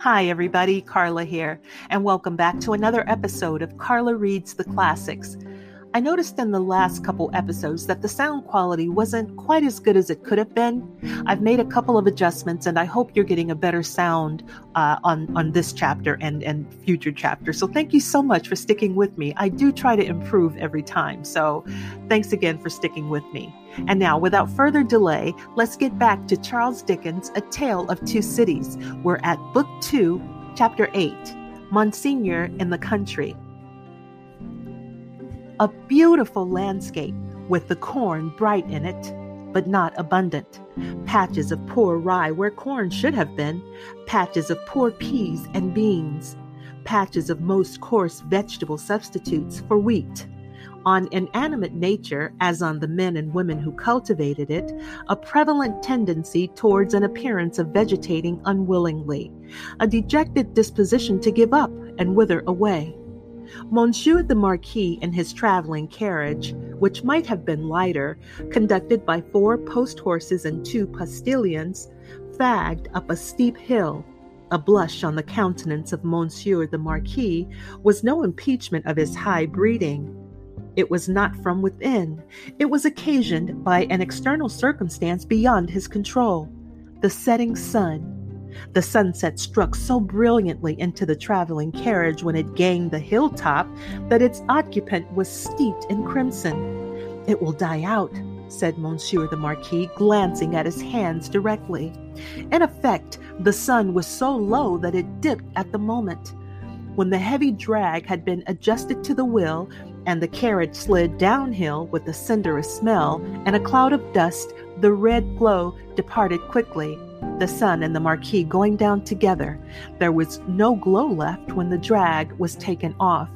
Hi, everybody. Karla here, and welcome back to another episode of Karla Reads the Classics. I noticed in the last couple episodes that the sound quality wasn't quite as good as it could have been. I've made a couple of adjustments, and I hope you're getting a better sound uh, on on this chapter and and future chapters. So thank you so much for sticking with me. I do try to improve every time. So thanks again for sticking with me. And now, without further delay, let's get back to Charles Dickens' A Tale of Two Cities. We're at Book Two, Chapter Eight, Monseigneur in the Country a beautiful landscape with the corn bright in it, but not abundant. Patches of poor rye where corn should have been, patches of poor peas and beans, patches of most coarse vegetable substitutes for wheat. On inanimate nature, as on the men and women who cultivated it, a prevalent tendency towards an appearance of vegetating unwillingly, a dejected disposition to give up and wither away. Monsieur the Marquis in his traveling carriage, which might have been lighter, conducted by four post horses and two postilions, fagged up a steep hill. A blush on the countenance of Monsieur the Marquis was no impeachment of his high breeding. It was not from within, it was occasioned by an external circumstance beyond his control the setting sun the sunset struck so brilliantly into the traveling carriage when it gained the hilltop that its occupant was steeped in crimson. It will die out, said Monsieur the Marquis, glancing at his hands directly. In effect, the sun was so low that it dipped at the moment. When the heavy drag had been adjusted to the wheel, and the carriage slid downhill with a cinderous smell and a cloud of dust, the red glow departed quickly the sun and the marquis going down together. There was no glow left when the drag was taken off.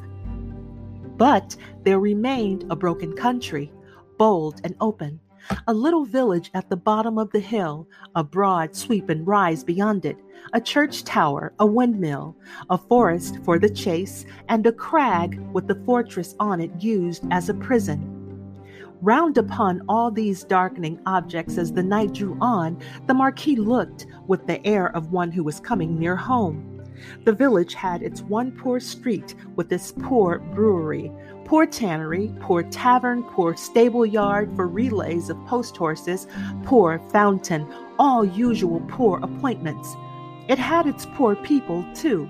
But there remained a broken country, bold and open, a little village at the bottom of the hill, a broad sweep and rise beyond it, a church tower, a windmill, a forest for the chase, and a crag with the fortress on it used as a prison. Round upon all these darkening objects as the night drew on, the Marquis looked with the air of one who was coming near home. The village had its one poor street with its poor brewery, poor tannery, poor tavern, poor stable yard for relays of post horses, poor fountain, all usual poor appointments. It had its poor people, too.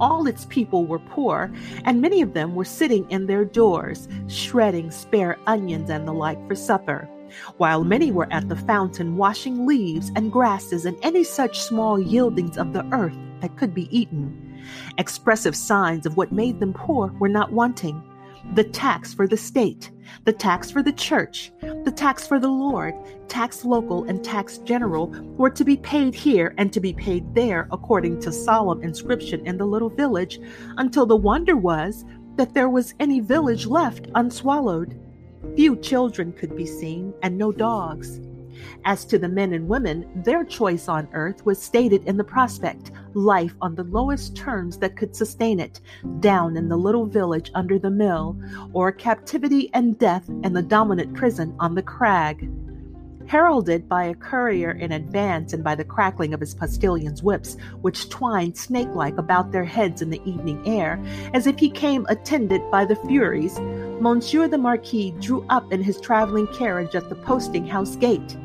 All its people were poor, and many of them were sitting in their doors, shredding spare onions and the like for supper, while many were at the fountain washing leaves and grasses and any such small yieldings of the earth that could be eaten. Expressive signs of what made them poor were not wanting the tax for the state, the tax for the church, the tax for the Lord, tax local, and tax general were to be paid here and to be paid there according to solemn inscription in the little village, until the wonder was that there was any village left unswallowed. Few children could be seen, and no dogs. As to the men and women, their choice on earth was stated in the prospect life on the lowest terms that could sustain it, down in the little village under the mill, or captivity and death in the dominant prison on the crag. Heralded by a courier in advance and by the crackling of his postilions' whips, which twined snake like about their heads in the evening air, as if he came attended by the Furies, Monsieur the Marquis drew up in his traveling carriage at the posting house gate.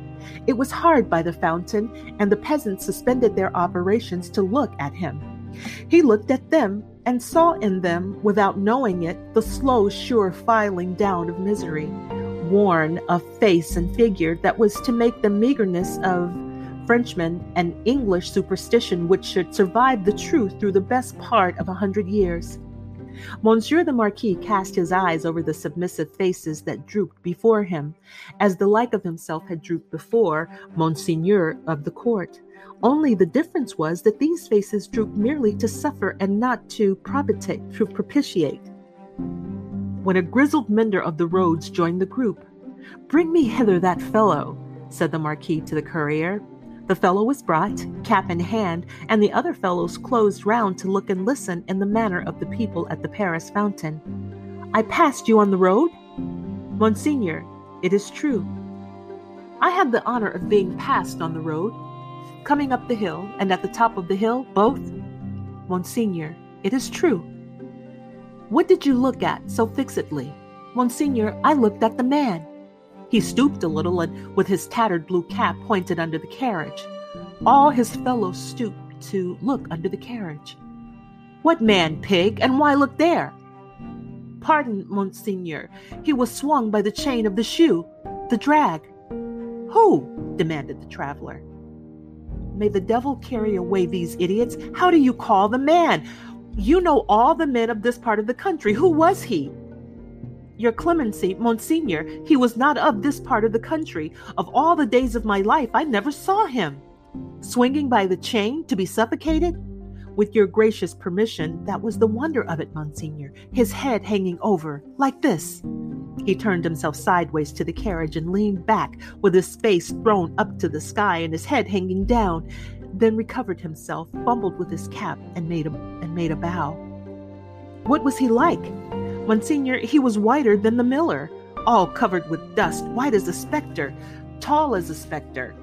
It was hard by the fountain, and the peasants suspended their operations to look at him. He looked at them and saw in them, without knowing it, the slow, sure filing down of misery, worn of face and figure that was to make the meagerness of Frenchmen an English superstition which should survive the truth through the best part of a hundred years. Monsieur the Marquis cast his eyes over the submissive faces that drooped before him, as the like of himself had drooped before Monseigneur of the court. Only the difference was that these faces drooped merely to suffer and not to propitiate, to propitiate. When a grizzled mender of the roads joined the group, Bring me hither that fellow, said the Marquis to the courier. The fellow was brought, cap in hand, and the other fellows closed round to look and listen in the manner of the people at the Paris fountain. I passed you on the road? Monseigneur, it is true. I had the honor of being passed on the road. coming up the hill, and at the top of the hill, both? Monseigneur, it is true. What did you look at so fixedly? Monseigneur, I looked at the man. He stooped a little and, with his tattered blue cap, pointed under the carriage. All his fellows stooped to look under the carriage. What man, pig, and why look there? Pardon, Monseigneur. He was swung by the chain of the shoe, the drag. Who? demanded the traveler. May the devil carry away these idiots. How do you call the man? You know all the men of this part of the country. Who was he? Your clemency, Monseigneur, he was not of this part of the country. Of all the days of my life, I never saw him. Swinging by the chain to be suffocated? With your gracious permission, that was the wonder of it, Monseigneur, his head hanging over, like this. He turned himself sideways to the carriage and leaned back with his face thrown up to the sky and his head hanging down, then recovered himself, fumbled with his cap, and made a, and made a bow. What was he like? Monseigneur, he was whiter than the miller, all covered with dust, white as a spectre, tall as a spectre.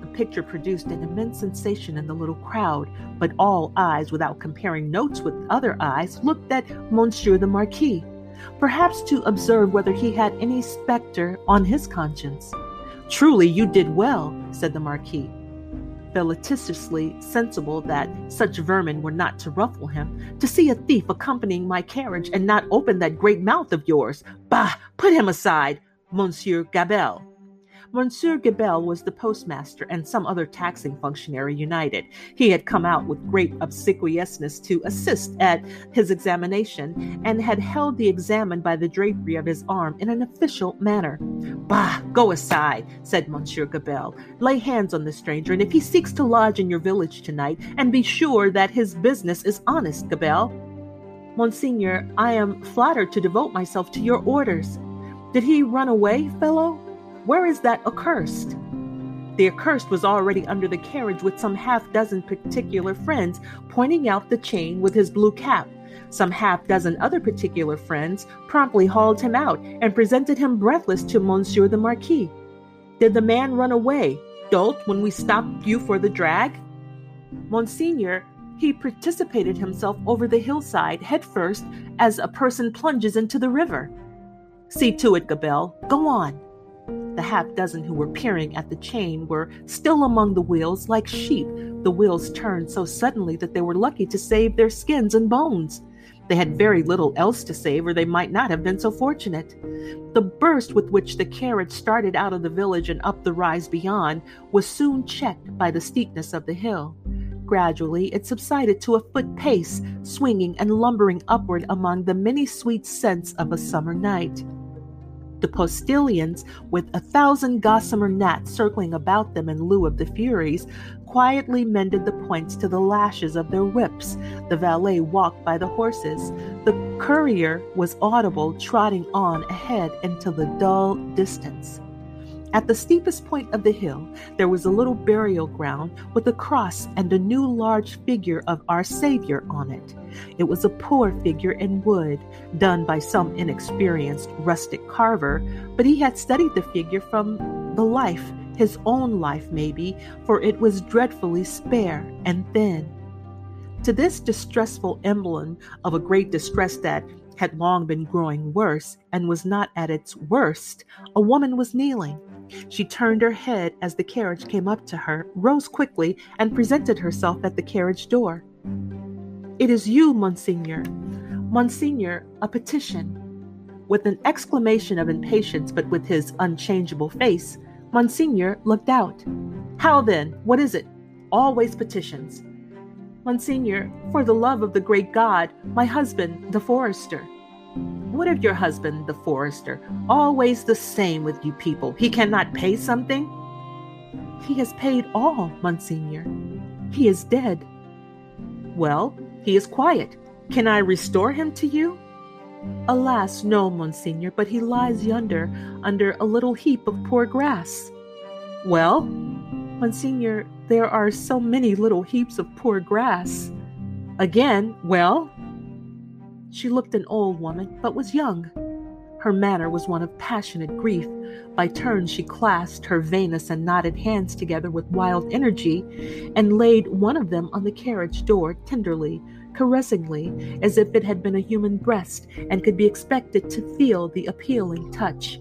The picture produced an immense sensation in the little crowd, but all eyes, without comparing notes with other eyes, looked at Monsieur the Marquis, perhaps to observe whether he had any spectre on his conscience. Truly, you did well, said the Marquis felicitously sensible that such vermin were not to ruffle him, to see a thief accompanying my carriage and not open that great mouth of yours. Bah! Put him aside, Monsieur Gabelle. Monsieur Gabelle was the postmaster and some other taxing functionary united. He had come out with great obsequiousness to assist at his examination, and had held the examined by the drapery of his arm in an official manner. Bah, go aside, said Monsieur Gabelle. Lay hands on the stranger, and if he seeks to lodge in your village tonight, and be sure that his business is honest, Gabelle. Monseigneur, I am flattered to devote myself to your orders. Did he run away, fellow? Where is that accursed? The accursed was already under the carriage with some half dozen particular friends, pointing out the chain with his blue cap. Some half dozen other particular friends promptly hauled him out and presented him breathless to Monsieur the Marquis. Did the man run away, dolt, when we stopped you for the drag? Monseigneur, he precipitated himself over the hillside head first as a person plunges into the river. See to it, Gabelle. Go on. The half dozen who were peering at the chain were still among the wheels like sheep. The wheels turned so suddenly that they were lucky to save their skins and bones. They had very little else to save, or they might not have been so fortunate. The burst with which the carriage started out of the village and up the rise beyond was soon checked by the steepness of the hill. Gradually, it subsided to a foot pace, swinging and lumbering upward among the many sweet scents of a summer night. The postilions, with a thousand gossamer gnats circling about them in lieu of the Furies, quietly mended the points to the lashes of their whips. The valet walked by the horses. The courier was audible trotting on ahead into the dull distance. At the steepest point of the hill, there was a little burial ground with a cross and a new large figure of our Savior on it. It was a poor figure in wood, done by some inexperienced rustic carver, but he had studied the figure from the life, his own life maybe, for it was dreadfully spare and thin. To this distressful emblem of a great distress that had long been growing worse and was not at its worst, a woman was kneeling. She turned her head as the carriage came up to her, rose quickly, and presented herself at the carriage door. It is you, Monseigneur. Monseigneur, a petition. With an exclamation of impatience, but with his unchangeable face, Monseigneur looked out. How then? What is it? Always petitions. Monseigneur, for the love of the great God, my husband, the forester. What of your husband, the forester? Always the same with you people. He cannot pay something? He has paid all, Monseigneur. He is dead. Well, he is quiet. Can I restore him to you? Alas, no, Monseigneur, but he lies yonder under a little heap of poor grass. Well, Monseigneur, there are so many little heaps of poor grass. Again, well, she looked an old woman, but was young. Her manner was one of passionate grief. By turns, she clasped her veinous and knotted hands together with wild energy and laid one of them on the carriage door tenderly, caressingly, as if it had been a human breast and could be expected to feel the appealing touch.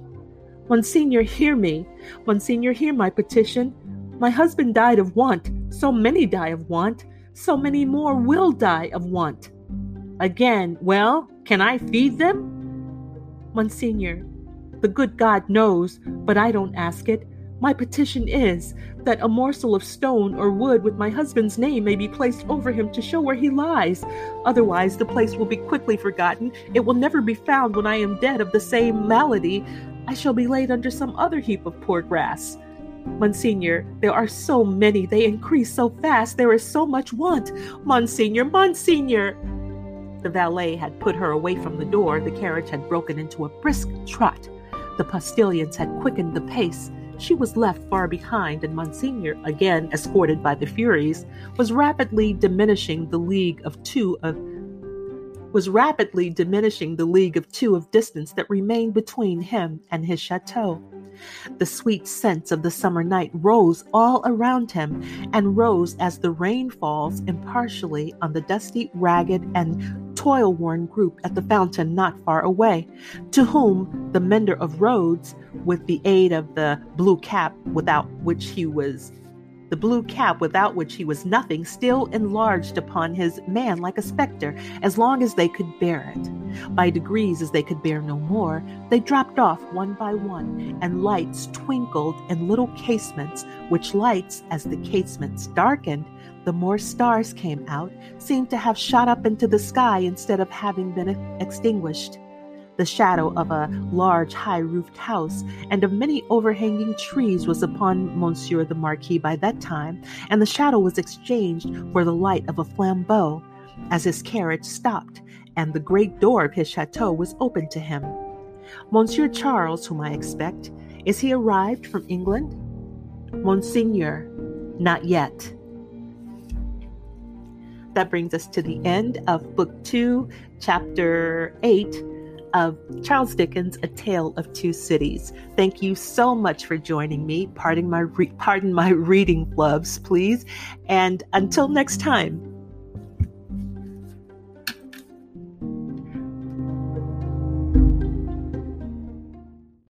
Monseigneur, hear me. Monseigneur, hear my petition. My husband died of want. So many die of want. So many more will die of want. Again, well, can I feed them? Monseigneur, the good God knows, but I don't ask it. My petition is that a morsel of stone or wood with my husband's name may be placed over him to show where he lies. Otherwise, the place will be quickly forgotten. It will never be found when I am dead of the same malady. I shall be laid under some other heap of poor grass. Monseigneur, there are so many, they increase so fast, there is so much want. Monseigneur, Monseigneur! The valet had put her away from the door, the carriage had broken into a brisk trot. The postilions had quickened the pace. She was left far behind, and Monseigneur, again escorted by the Furies, was rapidly diminishing the league of two of was rapidly diminishing the league of two of distance that remained between him and his chateau. The sweet scents of the summer night rose all around him and rose as the rain falls impartially on the dusty, ragged, and toil worn group at the fountain not far away, to whom the mender of roads, with the aid of the blue cap without which he was the blue cap without which he was nothing still enlarged upon his man like a spectre, as long as they could bear it. By degrees, as they could bear no more, they dropped off one by one, and lights twinkled in little casements, which lights, as the casements darkened, the more stars came out, seemed to have shot up into the sky instead of having been extinguished. The shadow of a large high roofed house and of many overhanging trees was upon Monsieur the Marquis by that time, and the shadow was exchanged for the light of a flambeau as his carriage stopped and the great door of his chateau was opened to him. Monsieur Charles, whom I expect, is he arrived from England? Monseigneur, not yet. That brings us to the end of Book 2, Chapter 8 of Charles Dickens' A Tale of Two Cities. Thank you so much for joining me. Pardon my re- pardon my reading flubs, please. And until next time,